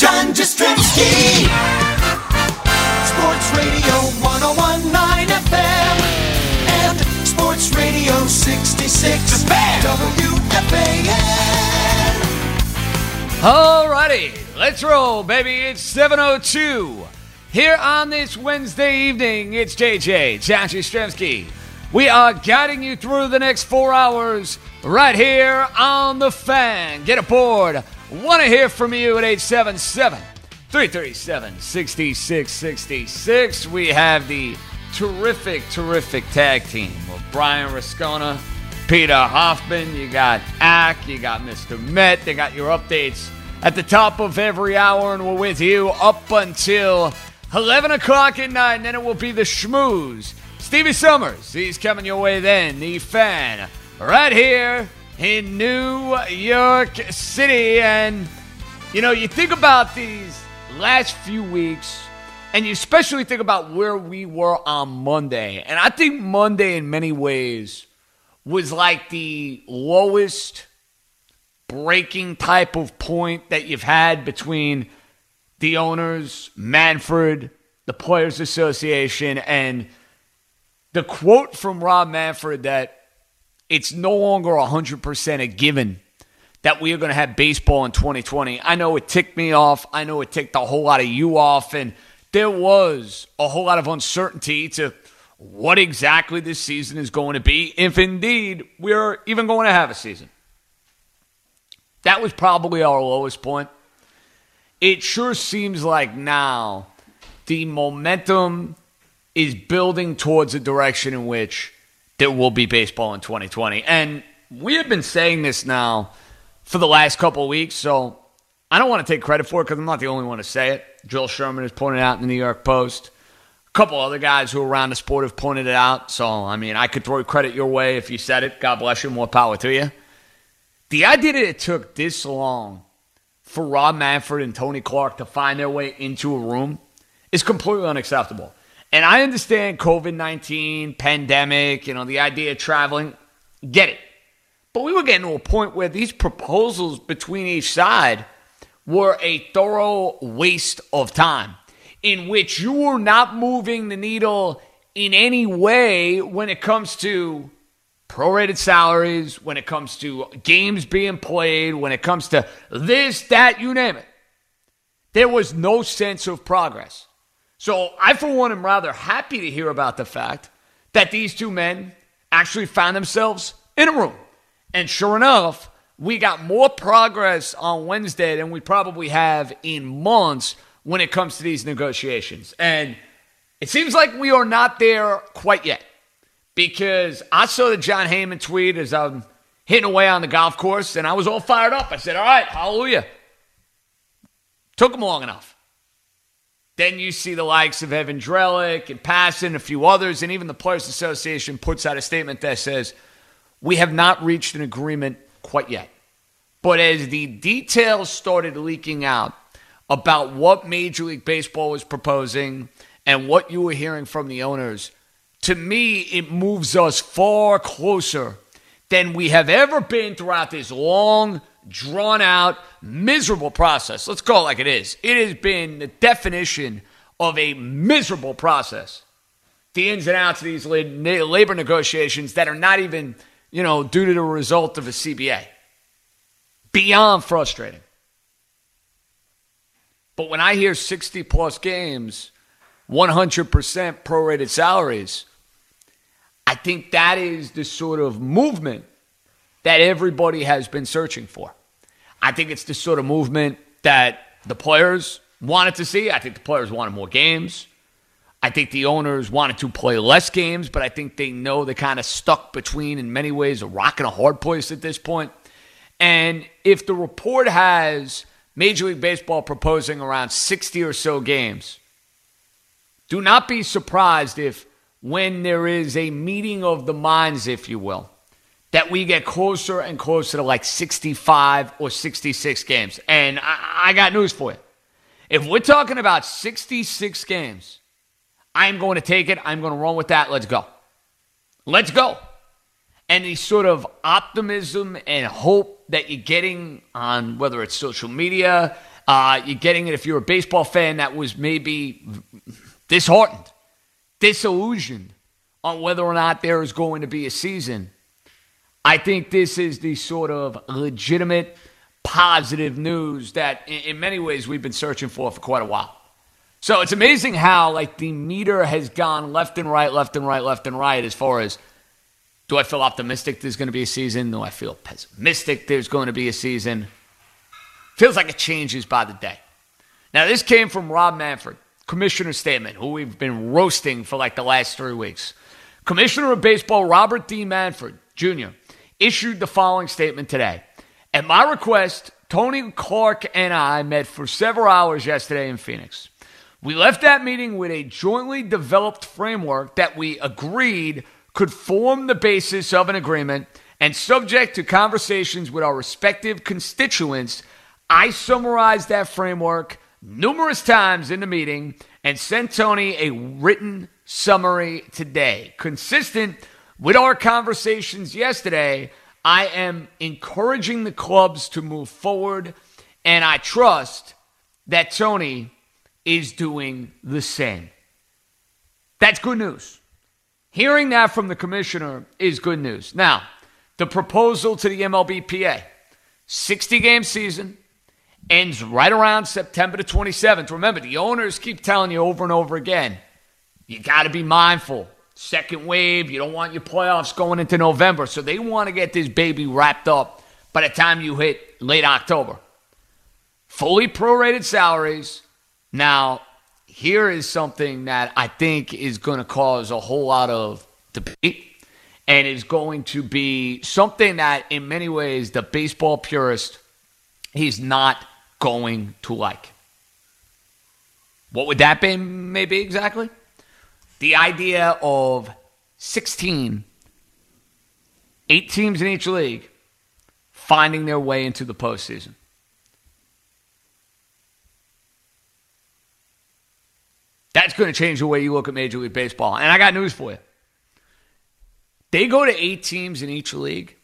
John Jastremski. Sports Radio 1019 FM and Sports Radio 66 WFAN. Alrighty, let's roll, baby. It's 702. Here on this Wednesday evening, it's JJ, John Jastremski. We are guiding you through the next four hours right here on the fan. Get aboard. Want to hear from you at 877 337 6666. We have the terrific, terrific tag team of Brian Rascona, Peter Hoffman. You got Ack, you got Mr. Met. They got your updates at the top of every hour, and we're with you up until 11 o'clock at night. And then it will be the schmooze. Stevie Somers, he's coming your way then. The fan, right here in New York City. And, you know, you think about these last few weeks, and you especially think about where we were on Monday. And I think Monday, in many ways, was like the lowest breaking type of point that you've had between the owners, Manfred, the Players Association, and the quote from Rob Manfred that it's no longer 100% a given that we are going to have baseball in 2020. I know it ticked me off. I know it ticked a whole lot of you off. And there was a whole lot of uncertainty to what exactly this season is going to be, if indeed we're even going to have a season. That was probably our lowest point. It sure seems like now the momentum is building towards a direction in which there will be baseball in 2020. And we have been saying this now for the last couple weeks, so I don't want to take credit for it because I'm not the only one to say it. Joel Sherman has pointed out in the New York Post. A couple other guys who are around the sport have pointed it out. So, I mean, I could throw credit your way if you said it. God bless you. More power to you. The idea that it took this long for Rob Manfred and Tony Clark to find their way into a room is completely unacceptable. And I understand COVID 19, pandemic, you know, the idea of traveling, get it. But we were getting to a point where these proposals between each side were a thorough waste of time in which you were not moving the needle in any way when it comes to prorated salaries, when it comes to games being played, when it comes to this, that, you name it. There was no sense of progress. So I, for one, am rather happy to hear about the fact that these two men actually found themselves in a room. And sure enough, we got more progress on Wednesday than we probably have in months when it comes to these negotiations. And it seems like we are not there quite yet because I saw the Jon Heyman tweet as I'm hitting away on the golf course and I was all fired up. I said, All right, hallelujah. Took them long enough. Then you see the likes of Evan Drellich and Passan, a few others, and even the Players Association puts out a statement that says, We have not reached an agreement quite yet. But as the details started leaking out about what Major League Baseball was proposing and what you were hearing from the owners, to me, it moves us far closer than we have ever been throughout this long, drawn out, miserable process. Let's call it like it is. It has been the definition of a miserable process. The ins and outs of these labor negotiations that are not even, you know, due to the result of a CBA. Beyond frustrating. But when I hear 60 plus games, 100% prorated salaries, I think that is the sort of movement that everybody has been searching for. I think it's the sort of movement that the players wanted to see. I think the players wanted more games. I think the owners wanted to play less games, but I think they know they're kind of stuck between, in many ways, a rock and a hard place at this point. And if the report has Major League Baseball proposing around 60 or so games, do not be surprised if when there is a meeting of the minds, if you will, that we get closer and closer to like 65 or 66 games. And I, I got news for you. If we're talking about 66 games, I'm going to take it. I'm going to run with that. Let's go. Let's go. And the sort of optimism and hope that you're getting on whether it's social media, uh, you're getting it if you're a baseball fan that was maybe disheartened disillusioned on whether or not there is going to be a season. I think this is the sort of legitimate, positive news that, in, many ways, we've been searching for for quite a while. So it's amazing how, like, the meter has gone left and right, left and right, left and right as far as do I feel optimistic there's going to be a season? Do I feel pessimistic there's going to be a season? Feels like it changes by the day. Now, this came from Rob Manfred commissioner statement, who we've been roasting for like the last three weeks. Commissioner of Baseball Robert D. Manfred Jr. issued the following statement today. At my request, Tony Clark and I met for several hours yesterday in Phoenix. We left that meeting with a jointly developed framework that we agreed could form the basis of an agreement and subject to conversations with our respective constituents. I summarized that framework numerous times in the meeting and sent Tony a written summary today. Consistent with our conversations yesterday, I am encouraging the clubs to move forward, and I trust that Tony is doing the same. That's good news. Hearing that from the commissioner is good news. Now, the proposal to the MLBPA 60 game season, ends right around September the 27th. Remember, the owners keep telling you over and over again you got to be mindful. Second wave, you don't want your playoffs going into November. So they want to get this baby wrapped up by the time you hit late October. Fully prorated salaries. Now, here is something that I think is going to cause a whole lot of debate and is going to be something that, in many ways, the baseball purist, he's not going to like. What would that be, maybe exactly? The idea of 16, eight teams in each league, finding their way into the postseason. That's going to change the way you look at Major League Baseball. And I got news for you. They go to eight teams in each league.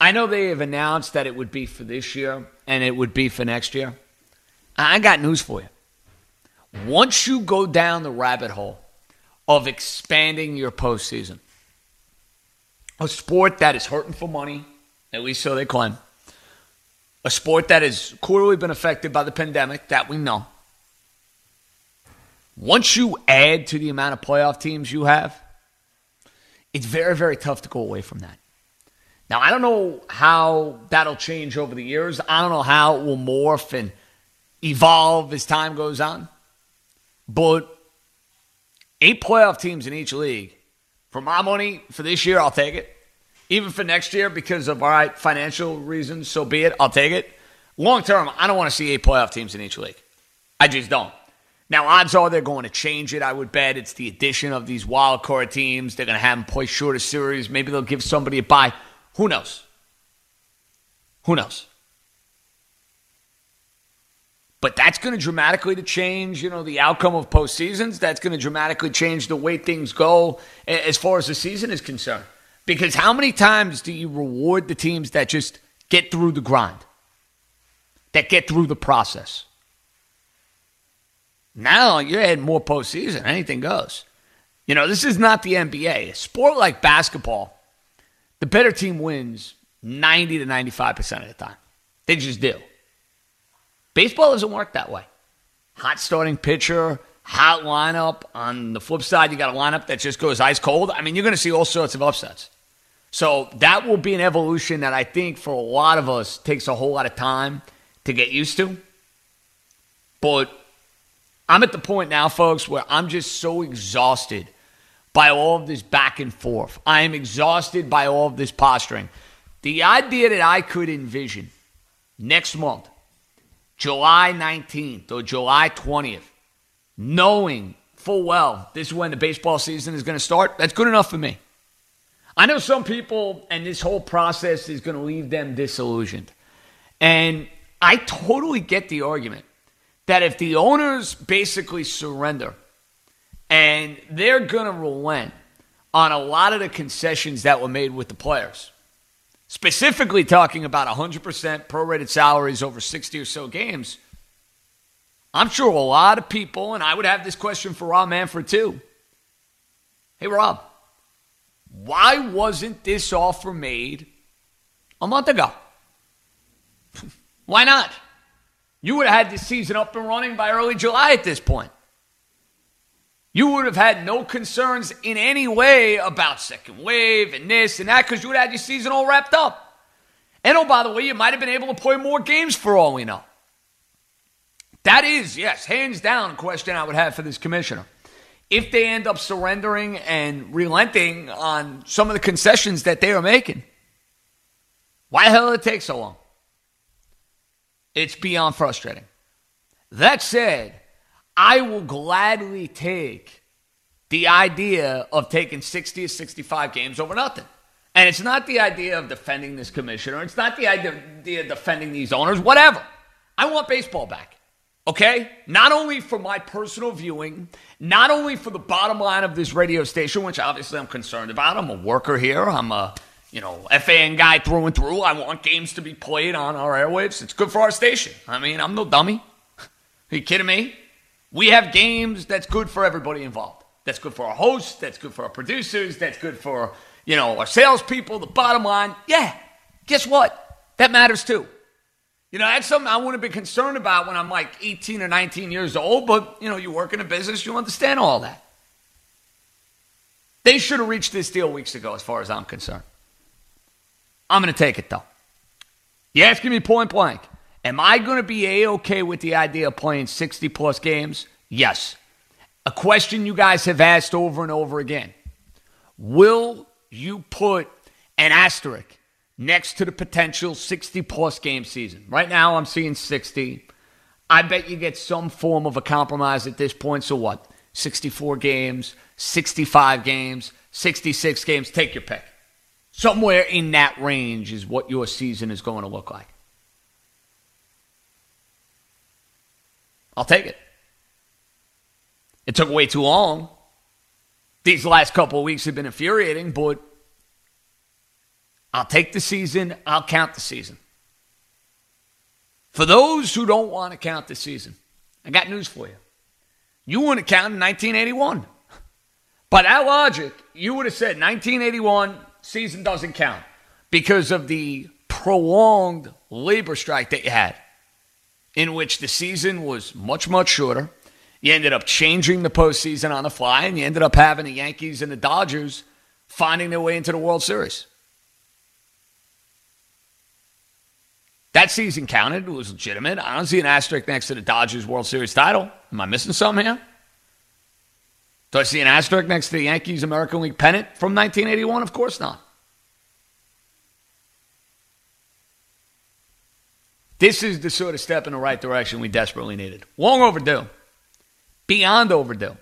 I know they have announced that it would be for this year and it would be for next year. I got news for you. Once you go down the rabbit hole of expanding your postseason, a sport that is hurting for money, at least so they claim, a sport that has clearly been affected by the pandemic, that we know. Once you add to the amount of playoff teams you have, it's very, very tough to go away from that. Now, I don't know how that'll change over the years. I don't know how it will morph and evolve as time goes on. But eight playoff teams in each league, for my money for this year, I'll take it. Even for next year, because of all right financial reasons, so be it. I'll take it. Long term, I don't want to see eight playoff teams in each league. I just don't. Now, odds are they're going to change it. I would bet it's the addition of these wild card teams. They're going to have them play shorter series. Maybe they'll give somebody a bye. Who knows? Who knows? But that's going to dramatically to change, you know, the outcome of postseasons. That's going to dramatically change the way things go as far as the season is concerned. Because how many times do you reward the teams that just get through the grind, that get through the process? Now you're adding more postseason. Anything goes. You know, this is not the NBA. A sport like basketball, the better team wins 90 to 95% of the time. They just do. Baseball doesn't work that way. Hot starting pitcher, hot lineup. On the flip side, you got a lineup that just goes ice cold. I mean, you're going to see all sorts of upsets. So that will be an evolution that I think for a lot of us takes a whole lot of time to get used to. But I'm at the point now, folks, where I'm just so exhausted by all of this back and forth. I am exhausted by all of this posturing. The idea that I could envision next month, July 19th or July 20th, knowing full well this is when the baseball season is going to start, that's good enough for me. I know some people, and this whole process is going to leave them disillusioned. And I totally get the argument that if the owners basically surrender and they're going to relent on a lot of the concessions that were made with the players, specifically talking about 100% prorated salaries over 60 or so games, I'm sure a lot of people, and I would have this question for Rob Manfred too. Hey, Rob, why wasn't this offer made a month ago? why not? You would have had this season up and running by early July at this point. You would have had no concerns in any way about second wave and this and that because you would have had your season all wrapped up. And oh, by the way, you might have been able to play more games for all we know. That is, yes, hands down, question I would have for this commissioner. If they end up surrendering and relenting on some of the concessions that they are making, why the hell did it take so long? It's beyond frustrating. That said, I will gladly take the idea of taking 60 or 65 games over nothing. And it's not the idea of defending this commissioner. It's not the idea of defending these owners, whatever. I want baseball back. Okay? Not only for my personal viewing, not only for the bottom line of this radio station, which obviously I'm concerned about. I'm a worker here. I'm a you know, FAN guy through and through. I want games to be played on our airwaves. It's good for our station. I mean, I'm no dummy. Are you kidding me? We have games that's good for everybody involved. That's good for our hosts. That's good for our producers. That's good for, you know, our salespeople. The bottom line, yeah, guess what? That matters too. You know, that's something I wouldn't be concerned about when I'm like 18 or 19 years old, but, you know, you work in a business, you understand all that. They should have reached this deal weeks ago, as far as I'm concerned. I'm going to take it, though. You're asking me point blank, am I going to be A OK with the idea of playing 60 plus games? Yes. A question you guys have asked over and over again Will you put an asterisk next to the potential 60 plus game season? Right now, I'm seeing 60. I bet you get some form of a compromise at this point. So what? 64 games, 65 games, 66 games. Take your pick. Somewhere in that range is what your season is going to look like. I'll take it. It took way too long. These last couple weeks have been infuriating, but I'll take the season. I'll count the season. For those who don't want to count the season, I got news for you. You to count in 1981. By that logic, you would have said 1981 season doesn't count because of the prolonged labor strike that you had, in which the season was much, much shorter. You ended up changing the postseason on the fly, and you ended up having the Yankees and the Dodgers finding their way into the World Series. That season counted. It was legitimate. I don't see an asterisk next to the Dodgers World Series title. Am I missing something here? Do I see an asterisk next to the Yankees American League pennant from 1981? Of course not. This is the sort of step in the right direction we desperately needed. Long overdue, beyond overdue.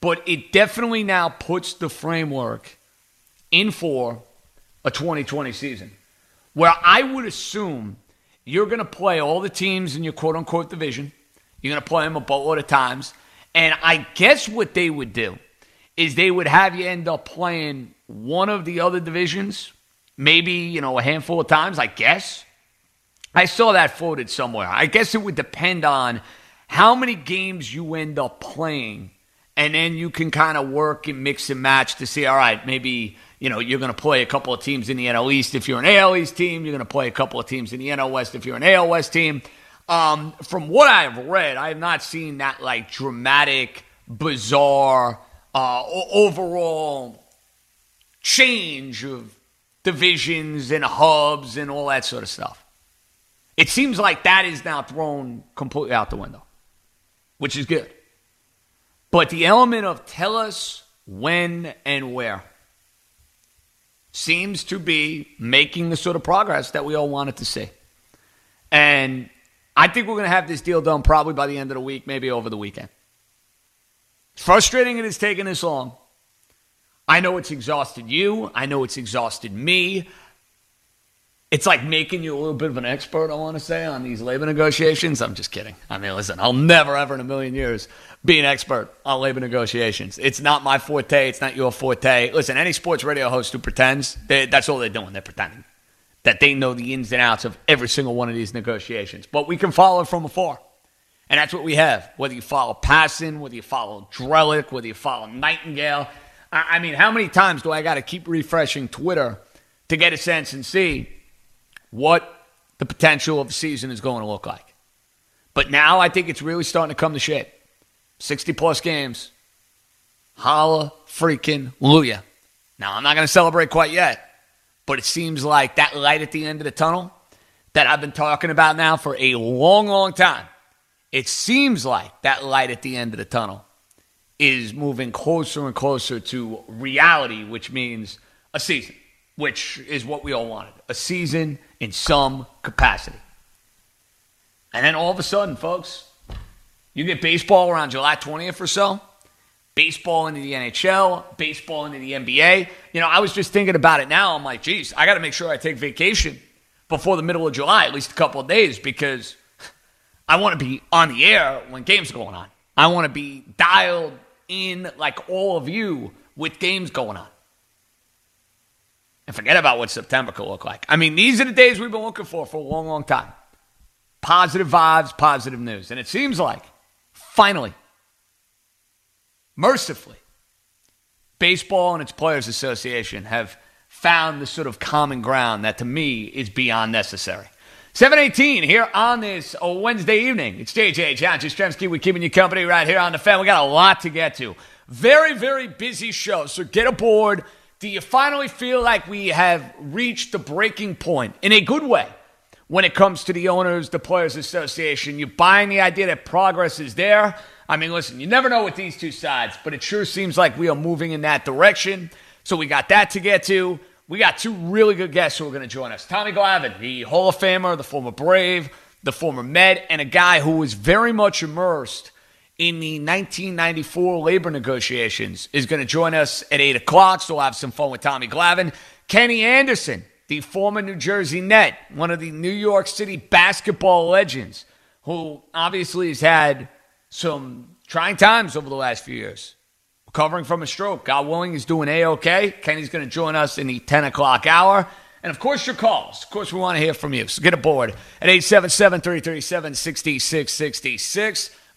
But it definitely now puts the framework in for a 2020 season where I would assume you're going to play all the teams in your quote unquote division. You're going to play them a boatload of times. And I guess what they would do is they would have you end up playing one of the other divisions, maybe, you know, a handful of times, I guess. I saw that floated somewhere. I guess it would depend on how many games you end up playing. And then you can kind of work and mix and match to see, all right, maybe, you know, you're going to play a couple of teams in the NL East if you're an AL East team. You're going to play a couple of teams in the NL West if you're an AL West team. Um, from what I've read, I have not seen that like dramatic, bizarre, uh, overall change of divisions and hubs and all that sort of stuff. It seems like that is now thrown completely out the window, which is good. But the element of tell us when and where seems to be making the sort of progress that we all wanted to see. And I think we're going to have this deal done probably by the end of the week, maybe over the weekend. Frustrating it has taken this long. I know it's exhausted you. I know it's exhausted me. It's like making you a little bit of an expert, I want to say, on these labor negotiations. I'm just kidding. I mean, listen, I'll never, ever in a million years be an expert on labor negotiations. It's not my forte. It's not your forte. Listen, any sports radio host who pretends, they, that's all they're doing. They're pretending that they know the ins and outs of every single one of these negotiations. But we can follow from afar. And that's what we have. Whether you follow Passan, whether you follow Drellich, whether you follow Nightengale. I, I mean, how many times do I got to keep refreshing Twitter to get a sense and see what the potential of the season is going to look like. But now I think it's really starting to come to shape. 60 plus games. Holla freaking Luya. Now, I'm not going to celebrate quite yet, but it seems like that light at the end of the tunnel that I've been talking about now for a long, long time, it seems like that light at the end of the tunnel is moving closer and closer to reality, which means a season which is what we all wanted a season in some capacity. And then all of a sudden, folks, you get baseball around July 20th or so, baseball into the NHL, baseball into the NBA. You know, I was just thinking about it now. I'm like, geez, I got to make sure I take vacation before the middle of July, at least a couple of days, because I want to be on the air when games are going on. I want to be dialed in like all of you with games going on and forget about what September could look like. I mean, these are the days we've been looking for for a long, long time. Positive vibes, positive news. And it seems like, finally, mercifully, baseball and its Players Association have found the sort of common ground that to me is beyond necessary. 718 here on this uh, Wednesday evening. It's JJ John Jastremski. We're keeping you company right here on the fan. We got a lot to get to. Very, very busy show. So get aboard do you finally feel like we have reached the breaking point in a good way when it comes to the owners, the Players Association? You're buying the idea that progress is there. I mean, listen, you never know with these two sides, but it sure seems like we are moving in that direction. So we got that to get to. We got two really good guests who are going to join us. Tommy Glavine, the Hall of Famer, the former Brave, the former Met, and a guy who was very much immersed in the 1994 labor negotiations is going to join us at 8 o'clock. So we'll have some fun with Tommy Glavine. Kenny Anderson, the former New Jersey Net, one of the New York City basketball legends, who obviously has had some trying times over the last few years. Recovering from a stroke. God willing, he's doing A-OK. Kenny's going to join us in the 10 o'clock hour. And of course, your calls. Of course, we want to hear from you. So get aboard at 877 337 6666.